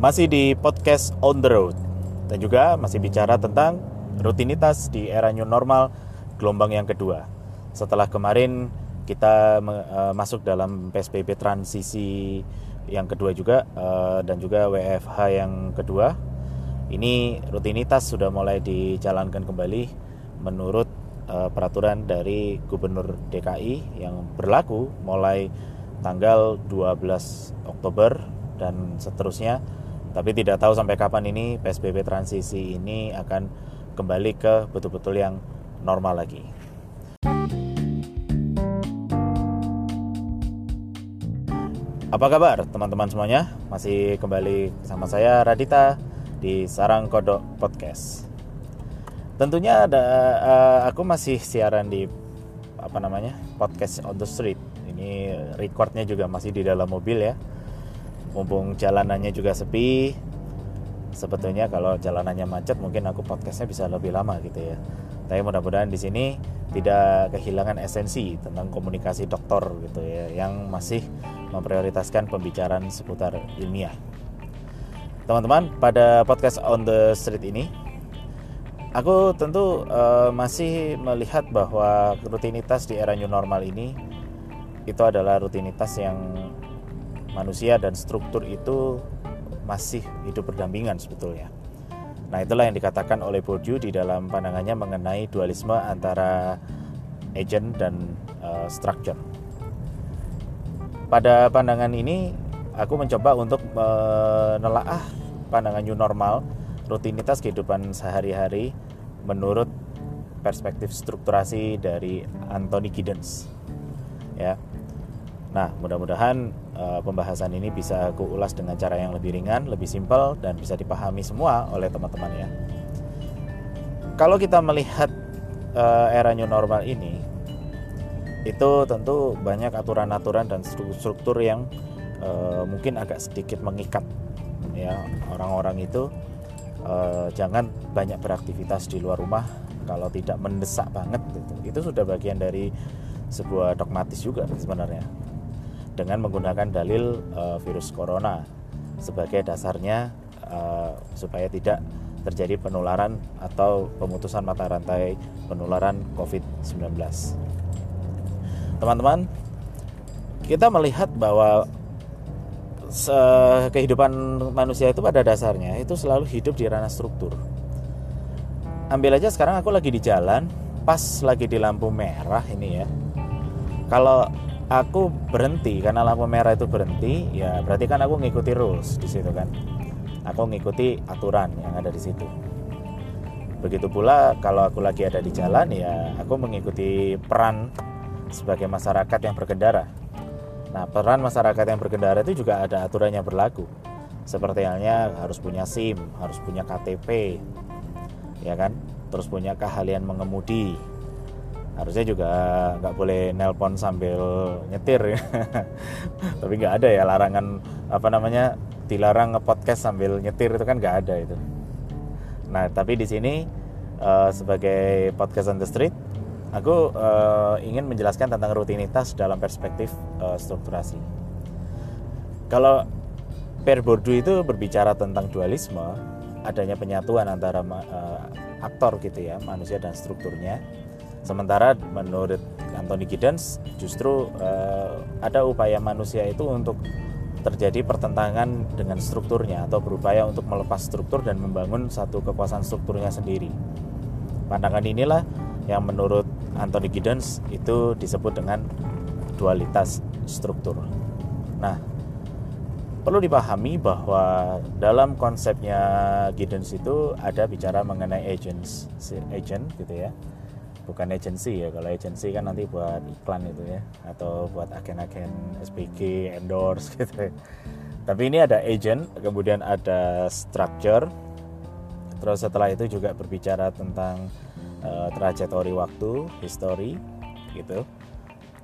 Masih di podcast On The Road Dan juga masih bicara tentang rutinitas di era new normal gelombang yang kedua Setelah kemarin kita uh, masuk dalam PSBB transisi yang kedua juga uh, Dan juga WFH yang kedua Ini rutinitas sudah mulai dijalankan kembali menurut uh, peraturan dari Gubernur DKI yang berlaku mulai tanggal 12 Oktober dan seterusnya. Tapi tidak tahu sampai kapan ini PSBB transisi ini akan kembali ke betul-betul yang normal lagi. Apa kabar teman-teman semuanya? Masih kembali sama saya Radita di Sarang Kodok Podcast. Tentunya ada uh, aku masih siaran di apa namanya? podcast on the street ini recordnya juga masih di dalam mobil ya mumpung jalanannya juga sepi sebetulnya kalau jalanannya macet mungkin aku podcastnya bisa lebih lama gitu ya. Tapi mudah-mudahan di sini tidak kehilangan esensi tentang komunikasi dokter gitu ya yang masih memprioritaskan pembicaraan seputar ilmiah. Teman-teman pada podcast on the street ini aku tentu uh, masih melihat bahwa rutinitas di era new normal ini itu adalah rutinitas yang manusia dan struktur itu masih hidup berdampingan sebetulnya. Nah, itulah yang dikatakan oleh Bourdieu di dalam pandangannya mengenai dualisme antara agent dan uh, structure. Pada pandangan ini, aku mencoba untuk menelaah pandangan new normal, rutinitas kehidupan sehari-hari menurut perspektif strukturasi dari Anthony Giddens. Ya, Nah, mudah-mudahan uh, pembahasan ini bisa aku ulas dengan cara yang lebih ringan, lebih simpel, dan bisa dipahami semua oleh teman-teman ya. Kalau kita melihat uh, era new normal ini, itu tentu banyak aturan-aturan dan struktur yang uh, mungkin agak sedikit mengikat ya orang-orang itu uh, jangan banyak beraktivitas di luar rumah kalau tidak mendesak banget gitu. Itu sudah bagian dari sebuah dogmatis juga sebenarnya dengan menggunakan dalil uh, virus corona sebagai dasarnya uh, supaya tidak terjadi penularan atau pemutusan mata rantai penularan COVID-19. Teman-teman, kita melihat bahwa kehidupan manusia itu pada dasarnya itu selalu hidup di ranah struktur. Ambil aja sekarang aku lagi di jalan, pas lagi di lampu merah ini ya. Kalau aku berhenti karena lampu merah itu berhenti ya berarti kan aku ngikuti rules di situ kan. Aku ngikuti aturan yang ada di situ. Begitu pula kalau aku lagi ada di jalan ya aku mengikuti peran sebagai masyarakat yang berkendara. Nah peran masyarakat yang berkendara itu juga ada aturan yang berlaku. Seperti halnya harus punya SIM harus punya KTP ya kan? Terus punya keahlian mengemudi harusnya juga nggak boleh nelpon sambil nyetir. Tapi nggak ada ya larangan apa namanya dilarang ngepodcast sambil nyetir itu kan nggak ada itu. Nah tapi di sini uh, sebagai podcast on the street aku uh, ingin menjelaskan tentang rutinitas dalam perspektif uh, strukturasi. Kalau Per Bourdieu itu berbicara tentang dualisme adanya penyatuan antara uh, aktor gitu ya manusia dan strukturnya Sementara menurut Anthony Giddens justru uh, ada upaya manusia itu untuk terjadi pertentangan dengan strukturnya atau berupaya untuk melepas struktur dan membangun satu kekuasaan strukturnya sendiri. Pandangan inilah yang menurut Anthony Giddens itu disebut dengan dualitas struktur. Nah, perlu dipahami bahwa dalam konsepnya Giddens itu ada bicara mengenai agents, agent gitu ya bukan agency ya. Kalau agency kan nanti buat iklan itu ya atau buat agen-agen SPG endorse gitu. Ya. tapi ini ada agent kemudian ada structure. Terus setelah itu juga berbicara tentang uh, trajektori waktu history gitu.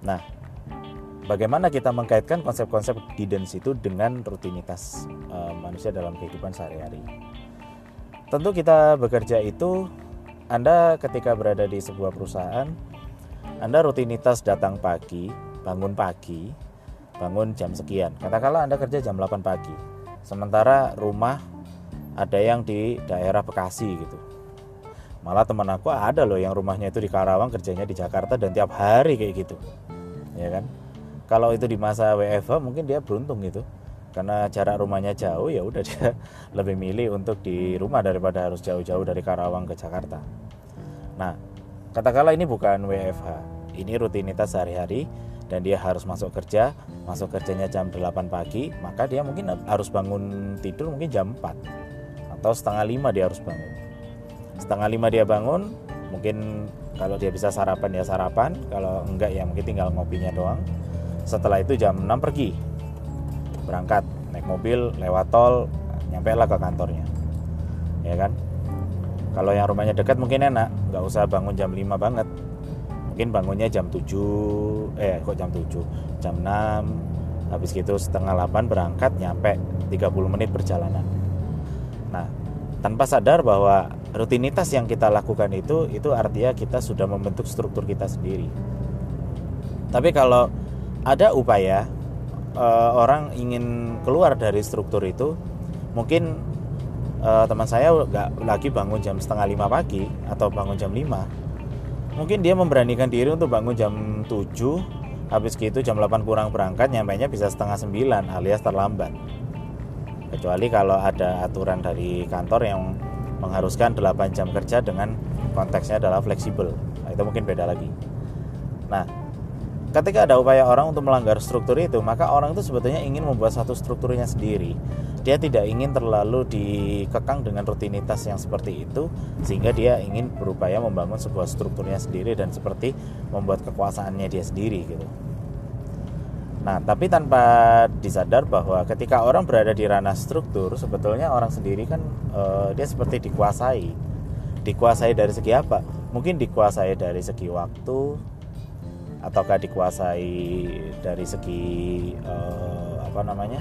Nah bagaimana kita mengkaitkan konsep-konsep guidance itu dengan rutinitas uh, manusia dalam kehidupan sehari-hari? Tentu kita bekerja itu anda ketika berada di sebuah perusahaan, Anda rutinitas datang pagi, bangun pagi, bangun jam sekian. Katakanlah Anda kerja jam 8 pagi. sementara rumah ada yang di daerah Bekasi gitu malah teman aku ada loh yang rumahnya itu di Karawang kerjanya di Jakarta dan tiap hari kayak gitu ya kan kalau itu di masa WFH mungkin dia beruntung gitu karena jarak rumahnya jauh ya udah dia lebih milih untuk di rumah daripada harus jauh-jauh dari Karawang ke Jakarta. Nah katakanlah ini bukan WFH ini rutinitas sehari-hari dan dia harus masuk kerja. Masuk kerjanya jam 8 pagi maka dia mungkin harus bangun tidur mungkin jam 4 atau setengah lima dia harus bangun. Setengah lima dia bangun mungkin kalau dia bisa sarapan ya sarapan. Kalau enggak ya mungkin tinggal ngopinya doang. Setelah itu jam 6 pergi berangkat naik mobil lewat tol nyampe lah ke kantornya. Ya kan? Kalau yang rumahnya dekat mungkin enak nggak usah bangun jam 5 banget. Mungkin bangunnya jam 7 eh kok jam 7 jam 6 habis gitu setengah 8 berangkat nyampe 30 menit perjalanan. Nah tanpa sadar bahwa rutinitas yang kita lakukan itu itu artinya kita sudah membentuk struktur kita sendiri. Tapi kalau ada upaya uh, orang ingin keluar dari struktur itu, mungkin uh, teman saya nggak lagi bangun jam setengah lima pagi atau bangun jam 5 mungkin dia memberanikan diri untuk bangun jam 7 habis gitu jam 8 kurang berangkat nyampe nya bisa setengah 9 alias terlambat. Kecuali kalau ada aturan dari kantor yang mengharuskan 8 jam kerja dengan konteksnya adalah fleksibel. Nah, itu mungkin beda lagi. Nah ketika ada upaya orang untuk melanggar struktur itu maka orang itu sebetulnya ingin membuat satu strukturnya sendiri dia tidak ingin terlalu dikekang dengan rutinitas yang seperti itu sehingga dia ingin berupaya membangun sebuah strukturnya sendiri dan seperti membuat kekuasaannya dia sendiri gitu Nah, tapi tanpa disadar bahwa ketika orang berada di ranah struktur, sebetulnya orang sendiri kan uh, dia seperti dikuasai. Dikuasai dari segi apa? Mungkin dikuasai dari segi waktu, ataukah dikuasai dari segi uh, apa namanya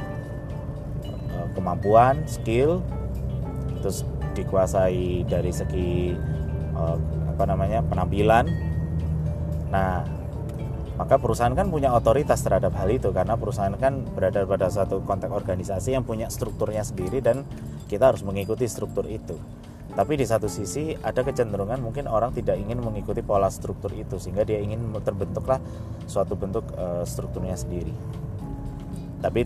uh, kemampuan, skill, terus dikuasai dari segi uh, apa namanya penampilan. Nah, maka perusahaan kan punya otoritas terhadap hal itu karena perusahaan kan berada pada satu konteks organisasi yang punya strukturnya sendiri dan kita harus mengikuti struktur itu. Tapi di satu sisi ada kecenderungan mungkin orang tidak ingin mengikuti pola struktur itu sehingga dia ingin terbentuklah suatu bentuk uh, strukturnya sendiri. Tapi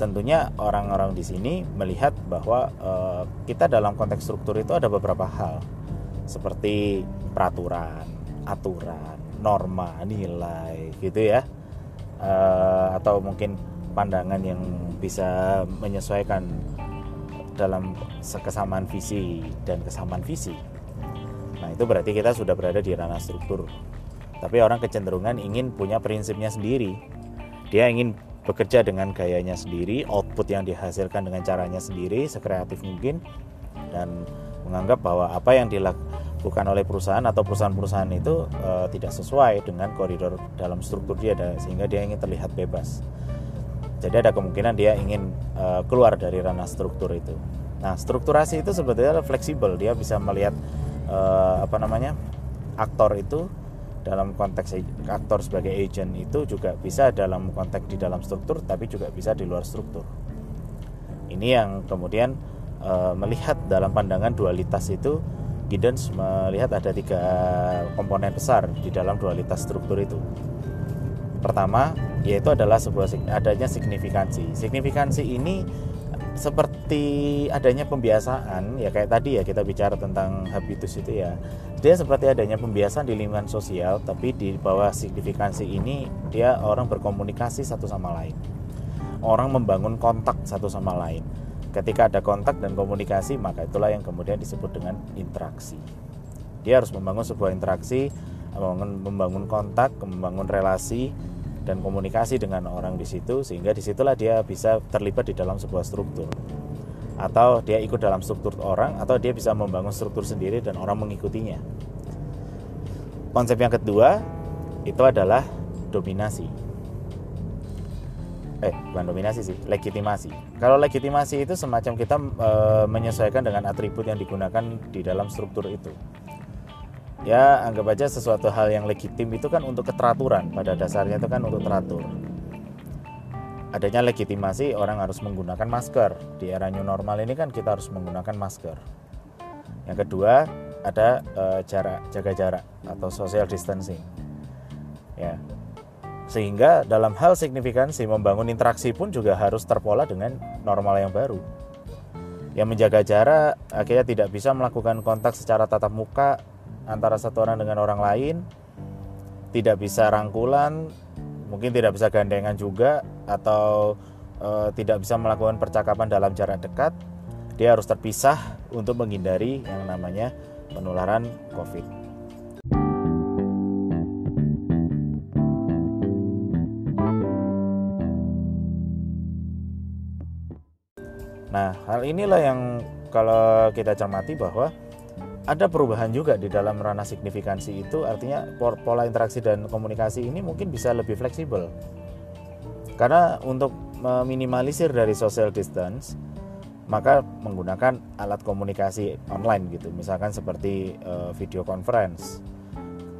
tentunya orang-orang di sini melihat bahwa uh, kita dalam konteks struktur itu ada beberapa hal seperti peraturan, aturan, norma nilai gitu ya uh, atau mungkin pandangan yang bisa menyesuaikan dalam kesamaan visi dan kesamaan visi. Nah itu berarti kita sudah berada di ranah struktur. Tapi orang kecenderungan ingin punya prinsipnya sendiri. Dia ingin bekerja dengan gayanya sendiri output yang dihasilkan dengan caranya sendiri sekreatif mungkin dan menganggap bahwa apa yang dilakukan oleh perusahaan atau perusahaan-perusahaan itu uh, tidak sesuai dengan koridor dalam struktur dia sehingga dia ingin terlihat bebas. Jadi ada kemungkinan dia ingin uh, keluar dari ranah struktur itu. Nah, strukturasi itu sebetulnya fleksibel, dia bisa melihat uh, apa namanya? aktor itu dalam konteks aktor sebagai agent itu juga bisa dalam konteks di dalam struktur tapi juga bisa di luar struktur. Ini yang kemudian uh, melihat dalam pandangan dualitas itu Giddens melihat ada tiga komponen besar di dalam dualitas struktur itu. Pertama, yaitu adalah sebuah adanya signifikansi. Signifikansi ini seperti adanya pembiasaan, ya kayak tadi ya kita bicara tentang habitus itu ya. Dia seperti adanya pembiasaan di lingkungan sosial, tapi di bawah signifikansi ini dia orang berkomunikasi satu sama lain. Orang membangun kontak satu sama lain Ketika ada kontak dan komunikasi, maka itulah yang kemudian disebut dengan interaksi. Dia harus membangun sebuah interaksi, membangun, membangun kontak, membangun relasi dan komunikasi dengan orang di situ, sehingga di situlah dia bisa terlibat di dalam sebuah struktur. Atau dia ikut dalam struktur orang, atau dia bisa membangun struktur sendiri dan orang mengikutinya. Konsep yang kedua itu adalah dominasi eh bukan dominasi sih legitimasi kalau legitimasi itu semacam kita e, menyesuaikan dengan atribut yang digunakan di dalam struktur itu ya anggap aja sesuatu hal yang legitim itu kan untuk keteraturan. Pada dasarnya itu kan untuk teratur. Adanya legitimasi orang harus menggunakan masker. Di era new normal ini kan kita harus menggunakan masker. Yang kedua ada uh, jarak jaga jarak atau social distancing. Ya. Sehingga dalam hal signifikansi membangun interaksi pun juga harus terpola dengan normal yang baru. Yang menjaga jarak akhirnya tidak bisa melakukan kontak secara tatap muka antara satu orang dengan orang lain tidak bisa rangkulan mungkin tidak bisa gandengan juga atau e, tidak bisa melakukan percakapan dalam jarak dekat dia harus terpisah untuk menghindari yang namanya penularan COVID. Nah, hal inilah yang kalau kita cermati bahwa ada perubahan juga di dalam ranah signifikansi itu. Artinya pola interaksi dan komunikasi ini mungkin bisa lebih fleksibel. Karena untuk meminimalisir dari social distance maka menggunakan alat komunikasi online gitu. Misalkan seperti uh, video conference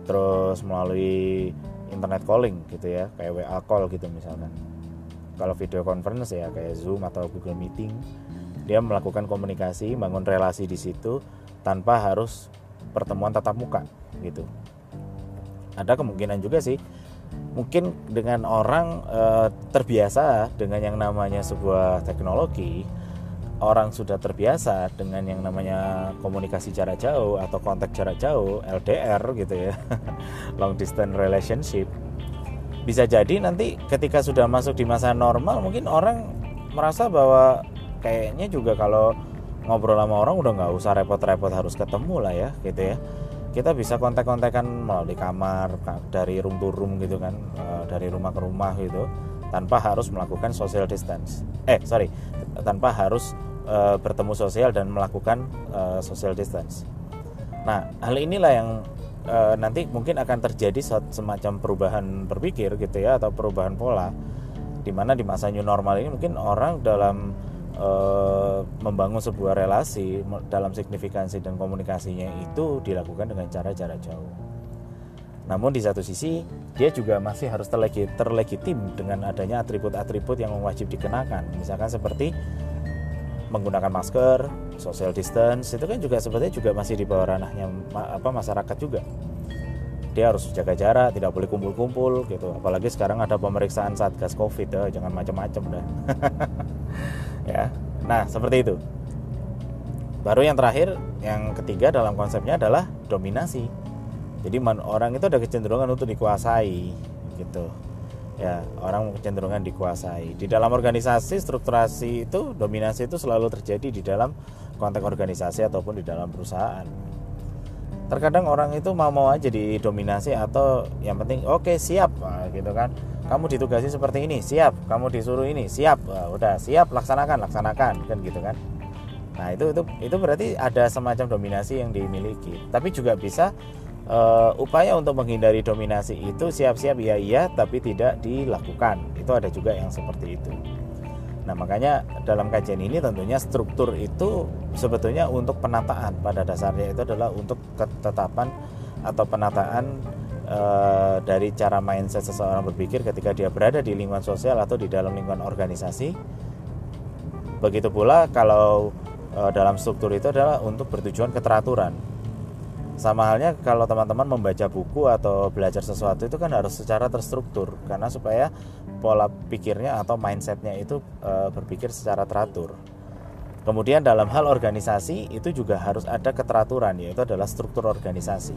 terus melalui internet calling gitu ya kayak WA call gitu misalkan. Kalau video conference ya kayak Zoom atau Google Meeting dia melakukan komunikasi bangun relasi di situ tanpa harus pertemuan tatap muka gitu. Ada kemungkinan juga sih mungkin dengan orang e, terbiasa dengan yang namanya sebuah teknologi orang sudah terbiasa dengan yang namanya komunikasi jarak jauh atau kontak jarak jauh LDR gitu ya long distance relationship. Bisa jadi nanti ketika sudah masuk di masa normal mungkin orang merasa bahwa kayaknya juga kalau ngobrol sama orang udah nggak usah repot-repot harus ketemu lah ya gitu ya kita bisa kontak-kontakan melalui kamar dari room to room gitu kan eh, dari rumah ke rumah gitu tanpa harus melakukan social distance eh sorry tanpa harus e, bertemu sosial dan melakukan e, social distance. Nah, hal inilah yang e, nanti mungkin akan terjadi semacam perubahan berpikir gitu ya atau perubahan pola di mana di masa new normal ini mungkin orang dalam e, membangun sebuah relasi dalam signifikansi dan komunikasinya itu dilakukan dengan cara jarak jauh. Namun di satu sisi dia juga masih harus terlegitim dengan adanya atribut-atribut yang wajib dikenakan. Misalkan seperti menggunakan masker, social distance itu kan juga sebetulnya juga masih di bawah ranahnya apa masyarakat juga. Dia harus jaga jarak, tidak boleh kumpul-kumpul gitu. Apalagi sekarang ada pemeriksaan saat gas Covid, ya, jangan macam-macam dah. ya. Nah, seperti itu. Baru yang terakhir, yang ketiga dalam konsepnya adalah dominasi. Jadi orang itu ada kecenderungan untuk dikuasai gitu ya orang kecenderungan dikuasai di dalam organisasi strukturasi itu dominasi itu selalu terjadi di dalam konteks organisasi ataupun di dalam perusahaan terkadang orang itu mau-mau aja didominasi atau yang penting oke okay, siap gitu kan kamu ditugasi seperti ini siap. Kamu disuruh ini siap. Udah siap laksanakan laksanakan kan gitu kan. Nah itu itu itu berarti ada semacam dominasi yang dimiliki. Tapi juga bisa uh, upaya untuk menghindari dominasi itu siap-siap iya iya tapi tidak dilakukan. Itu ada juga yang seperti itu. Nah makanya dalam kajian ini tentunya struktur itu sebetulnya untuk penataan pada dasarnya itu adalah untuk ketetapan atau penataan uh, dari cara mindset seseorang berpikir ketika dia berada di lingkungan sosial atau di dalam lingkungan organisasi. Begitu pula kalau uh, dalam struktur itu adalah untuk bertujuan keteraturan sama halnya kalau teman-teman membaca buku atau belajar sesuatu itu kan harus secara terstruktur karena supaya pola pikirnya atau mindsetnya itu e, berpikir secara teratur. Kemudian dalam hal organisasi itu juga harus ada keteraturan yaitu adalah struktur organisasi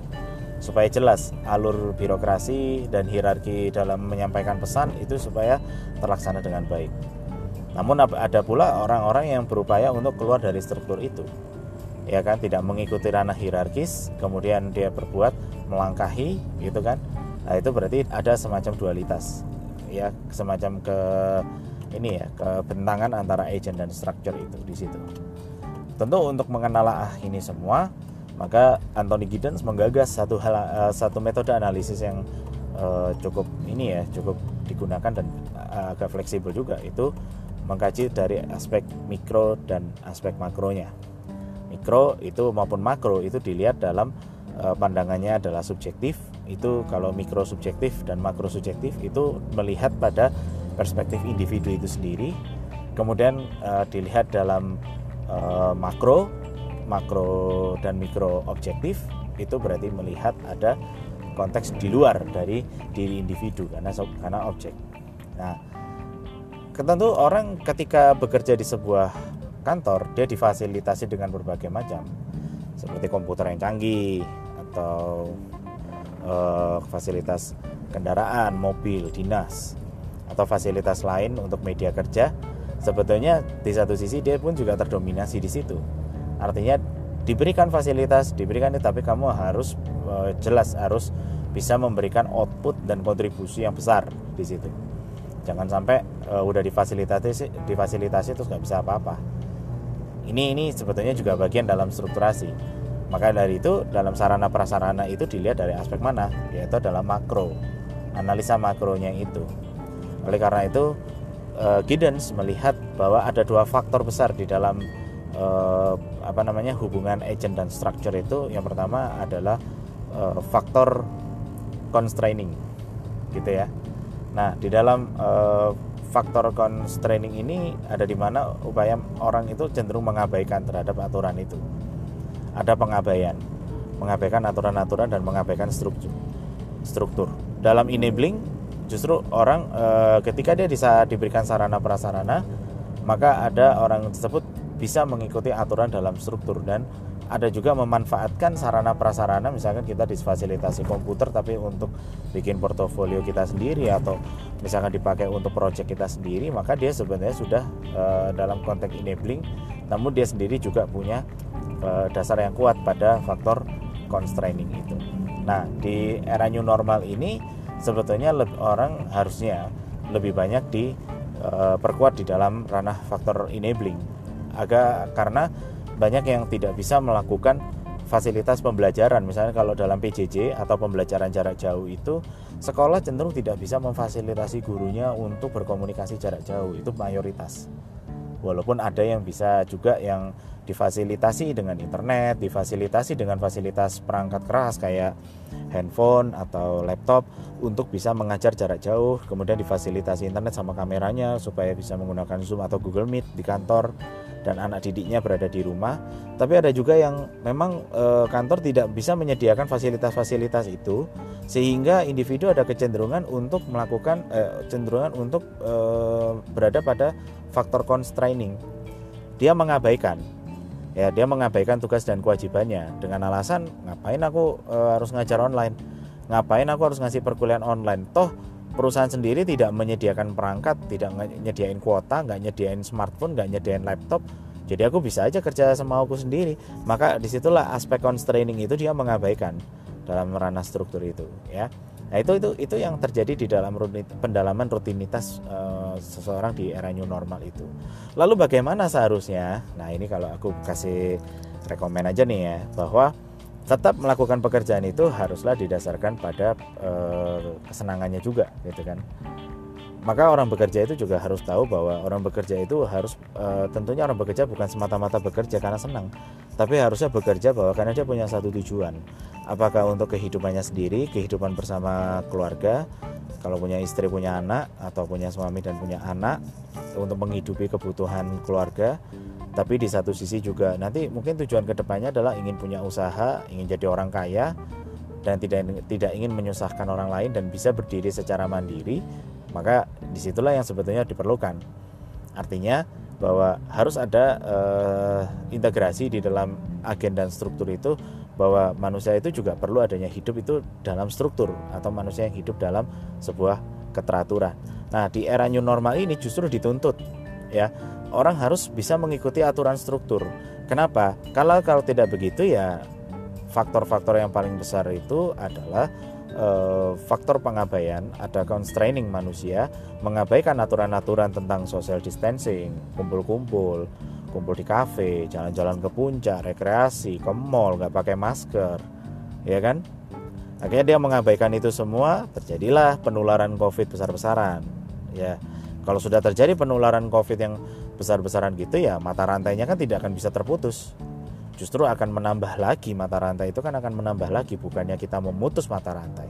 supaya jelas alur birokrasi dan hierarki dalam menyampaikan pesan itu supaya terlaksana dengan baik. Namun ada pula orang-orang yang berupaya untuk keluar dari struktur itu ya kan? Tidak mengikuti ranah hierarkis kemudian dia berbuat melangkahi gitu kan? Nah itu berarti ada semacam dualitas ya semacam ke ini ya kebentangan antara agent dan structure itu di situ. Tentu untuk mengenal ini semua maka Anthony Giddens menggagas satu hal uh, satu metode analisis yang uh, cukup ini ya cukup digunakan dan uh, agak fleksibel juga itu mengkaji dari aspek mikro dan aspek makronya. Mikro itu maupun makro itu dilihat dalam e, pandangannya adalah subjektif. Itu kalau mikro subjektif dan makro subjektif itu melihat pada perspektif individu itu sendiri. Kemudian uh, dilihat dalam uh, makro makro dan mikro objektif itu berarti melihat ada konteks di luar dari diri individu karena karena objek. Nah, tentu orang ketika bekerja di sebuah kantor dia difasilitasi dengan berbagai macam seperti komputer yang canggih atau uh, fasilitas kendaraan, mobil, dinas atau fasilitas lain untuk media kerja. Sebetulnya di satu sisi dia pun juga terdominasi di situ. Artinya diberikan fasilitas, diberikan tapi kamu harus uh, jelas harus bisa memberikan output dan kontribusi yang besar di situ. Jangan sampai uh, udah difasilitasi difasilitasi terus nggak bisa apa-apa. Ini ini sebetulnya juga bagian dalam strukturasi. Maka dari itu dalam sarana prasarana itu dilihat dari aspek mana? Yaitu dalam makro, analisa makronya itu. Oleh karena itu uh, Giddens melihat bahwa ada dua faktor besar di dalam uh, apa namanya hubungan agent dan structure itu yang pertama adalah uh, faktor constraining gitu ya. Nah di dalam uh, faktor constraining ini ada di mana upaya orang itu cenderung mengabaikan terhadap aturan itu. Ada pengabaian mengabaikan aturan-aturan dan mengabaikan struktur struktur. Dalam enabling justru orang e, ketika dia bisa diberikan sarana prasarana maka ada orang tersebut bisa mengikuti aturan dalam struktur dan ada juga memanfaatkan sarana prasarana misalkan kita disfasilitasi komputer tapi untuk bikin portofolio kita sendiri atau misalkan dipakai untuk project kita sendiri maka dia sebenarnya sudah uh, dalam konteks enabling namun dia sendiri juga punya uh, dasar yang kuat pada faktor constraining itu. Nah di era new normal ini sebetulnya orang harusnya lebih banyak diperkuat eh, di dalam ranah faktor enabling agak karena banyak yang tidak bisa melakukan fasilitas pembelajaran. Misalnya kalau dalam PJJ atau pembelajaran jarak jauh itu sekolah cenderung tidak bisa memfasilitasi gurunya untuk berkomunikasi jarak jauh. Itu mayoritas. Walaupun ada yang bisa juga yang difasilitasi dengan internet, difasilitasi dengan fasilitas perangkat keras kayak handphone atau laptop untuk bisa mengajar jarak jauh, kemudian difasilitasi internet sama kameranya supaya bisa menggunakan Zoom atau Google Meet di kantor dan anak didiknya berada di rumah. Tapi ada juga yang memang e, kantor tidak bisa menyediakan fasilitas-fasilitas itu sehingga individu ada kecenderungan untuk melakukan e, cenderungan untuk e, berada pada faktor constraining. Dia mengabaikan ya dia mengabaikan tugas dan kewajibannya dengan alasan ngapain aku e, harus ngajar online ngapain aku harus ngasih perkuliahan online toh perusahaan sendiri tidak menyediakan perangkat, tidak nyediain kuota, nggak nyediain smartphone, nggak nyediain laptop. Jadi aku bisa aja kerja sama aku sendiri. Maka di situlah aspek constraining itu dia mengabaikan dalam ranah struktur itu, ya. Nah itu itu itu yang terjadi di dalam rutin, pendalaman rutinitas uh, seseorang di era new normal itu. Lalu bagaimana seharusnya? Nah ini kalau aku kasih rekomend aja nih ya bahwa tetap melakukan pekerjaan itu haruslah didasarkan pada e, kesenangannya juga gitu kan. Maka orang bekerja itu juga harus tahu bahwa orang bekerja itu harus e, tentunya orang bekerja bukan semata-mata bekerja karena senang tapi harusnya bekerja bahwa karena dia punya satu tujuan. Apakah untuk kehidupannya sendiri kehidupan bersama keluarga kalau punya istri punya anak atau punya suami dan punya anak untuk menghidupi kebutuhan keluarga tapi di satu sisi juga nanti mungkin tujuan ke depannya adalah ingin punya usaha ingin jadi orang kaya dan tidak tidak ingin menyusahkan orang lain dan bisa berdiri secara mandiri maka di situlah yang sebetulnya diperlukan artinya bahwa harus ada uh, integrasi di dalam agen dan struktur itu bahwa manusia itu juga perlu adanya hidup itu dalam struktur atau manusia yang hidup dalam sebuah keteraturan. Nah, di era new normal ini justru dituntut ya orang harus bisa mengikuti aturan struktur. Kenapa? Kalau kalau tidak begitu ya faktor-faktor yang paling besar itu adalah uh, faktor pengabaian, ada constraining manusia mengabaikan aturan-aturan tentang social distancing, kumpul-kumpul, kumpul di kafe, jalan-jalan ke puncak, rekreasi, ke mall, nggak pakai masker, ya kan? Akhirnya dia mengabaikan itu semua, terjadilah penularan COVID besar-besaran. Ya, kalau sudah terjadi penularan COVID yang besar-besaran gitu ya mata rantainya kan tidak akan bisa terputus justru akan menambah lagi mata rantai itu kan akan menambah lagi bukannya kita memutus mata rantai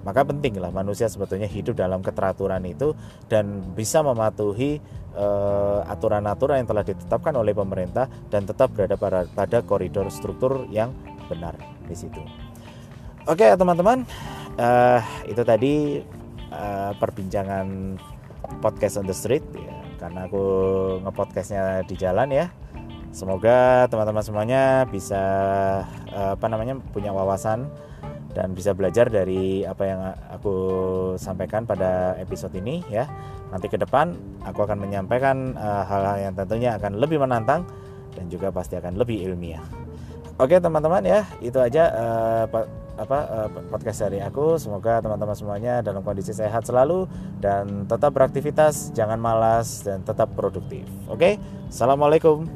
maka pentinglah manusia sebetulnya hidup dalam keteraturan itu dan bisa mematuhi uh, aturan-aturan yang telah ditetapkan oleh pemerintah dan tetap berada pada, pada koridor struktur yang benar di situ. Oke teman-teman, uh, itu tadi uh, perbincangan podcast on the street karena aku ngepodcastnya di jalan ya. Semoga teman-teman semuanya bisa uh, apa namanya punya wawasan dan bisa belajar dari apa yang aku sampaikan pada episode ini ya. Nanti ke depan aku akan menyampaikan eh, hal-hal yang tentunya akan lebih menantang dan juga pasti akan lebih ilmiah. Oke teman-teman ya, itu aja uh, apa uh, podcast dari aku. Semoga teman-teman semuanya dalam kondisi sehat selalu dan tetap beraktivitas, jangan malas dan tetap produktif. Oke, assalamualaikum.